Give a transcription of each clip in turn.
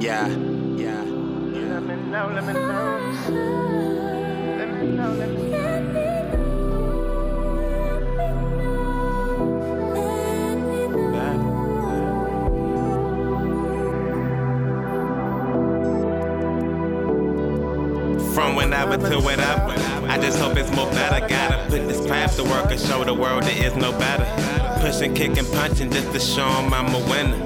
Yeah, yeah. Let me know, let me know. Whenever to whenever. I just hope it's more better. Gotta put this craft to work and show the world there is no better. Pushing, kicking, punching just to show 'em I'm a winner.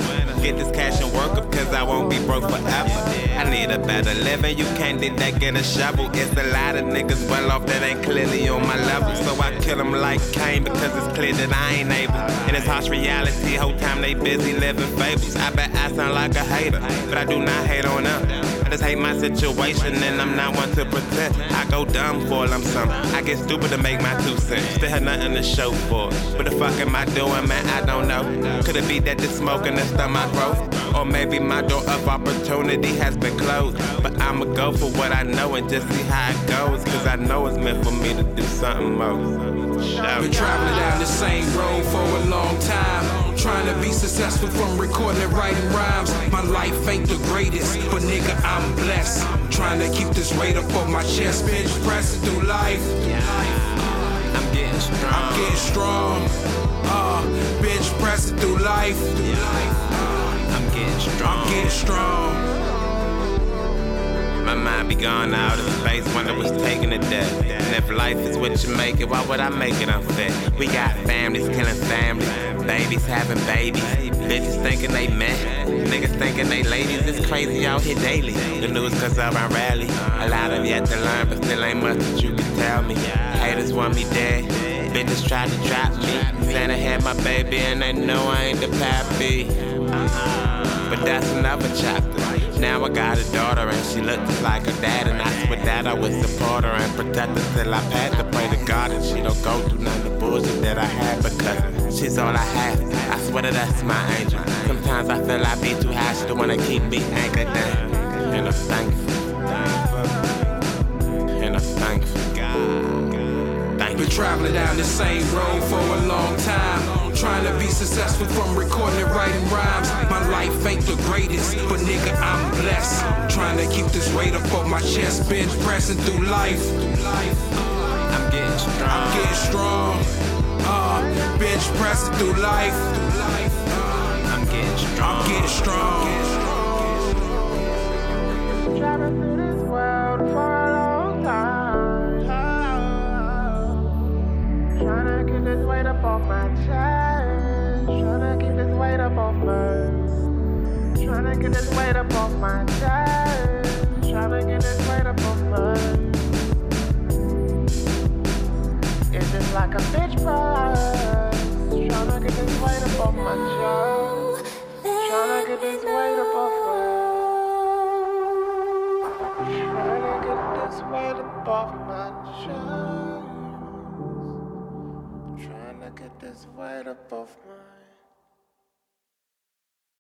Get this cash and work up cause I won't be broke forever. I need a better living, you can't do that, get a shovel. It's a lot of niggas well off that ain't clearly on my level. So I kill 'em like Cain because it's clear that I ain't able. And it's harsh reality, whole time they busy living fables. I bet I sound like a hater, but I do not hate on them. I just hate my situation and I'm not one to pretend. I go dumb for I'm something. I get stupid to make my two cents. Still have nothing to show for it. What the fuck am I doing, man? I don't know. Could it be that the smoke and the stomach growth? Or maybe my door of opportunity has been closed. But I'ma go for what I know and just see how it goes. Cause I know it's meant for me to do something more. Been traveling down the same road for a long time. Trying to be successful from recording and writing rhymes. My life ain't the greatest, but nigga, I'm blessed. Trying to keep this weight up on my chest, bench pressing through life. I'm getting strong. I'm getting strong. Uh, bench pressing through life. I'm getting strong. I'm getting strong. My mind be gone out of space when it was taking to death. And if life is you make it, why would I make it unfit? We got families killing families, babies having babies, bitches thinking they men, niggas thinking they ladies. It's crazy out here daily. The news cause of our rally. A lot of yet to learn, but still ain't much that you can tell me. Haters want me dead. Bitches tried to drop me. Santa had my baby and they know I ain't the pappy. But that's another chapter. Now I got a daughter and she looks like her dad. And I swear that I would support her and protect her till I pass to pray to God and she don't go through none of the bullshit that I had because she's all I have. I swear that that's my angel. Sometimes I feel I be too high, she don't wanna keep me anchored down. And I'm thankful. And I'm thankful. God, Been traveling down the same road for a long time. Trying to be successful from recording and writing rhymes. My life ain't the greatest, but nigga, I'm blessed. Trying to keep this weight up on my chest, bench pressing through life. I'm getting strong. I'm getting strong. Uh, bench pressing through life. I'm getting strong. I'm getting strong. Traveling through this world for a long time. Trying to keep this weight up off my chest. Trying to keep this weight up off my. Trying to get this weight up off my chest. Trying to get this weight up off my. It's just like a bitch press. Trying to get this weight off my chest. Trying to get this weight up off my. Trying to get this weight off my chest. Trying to get this weight up off my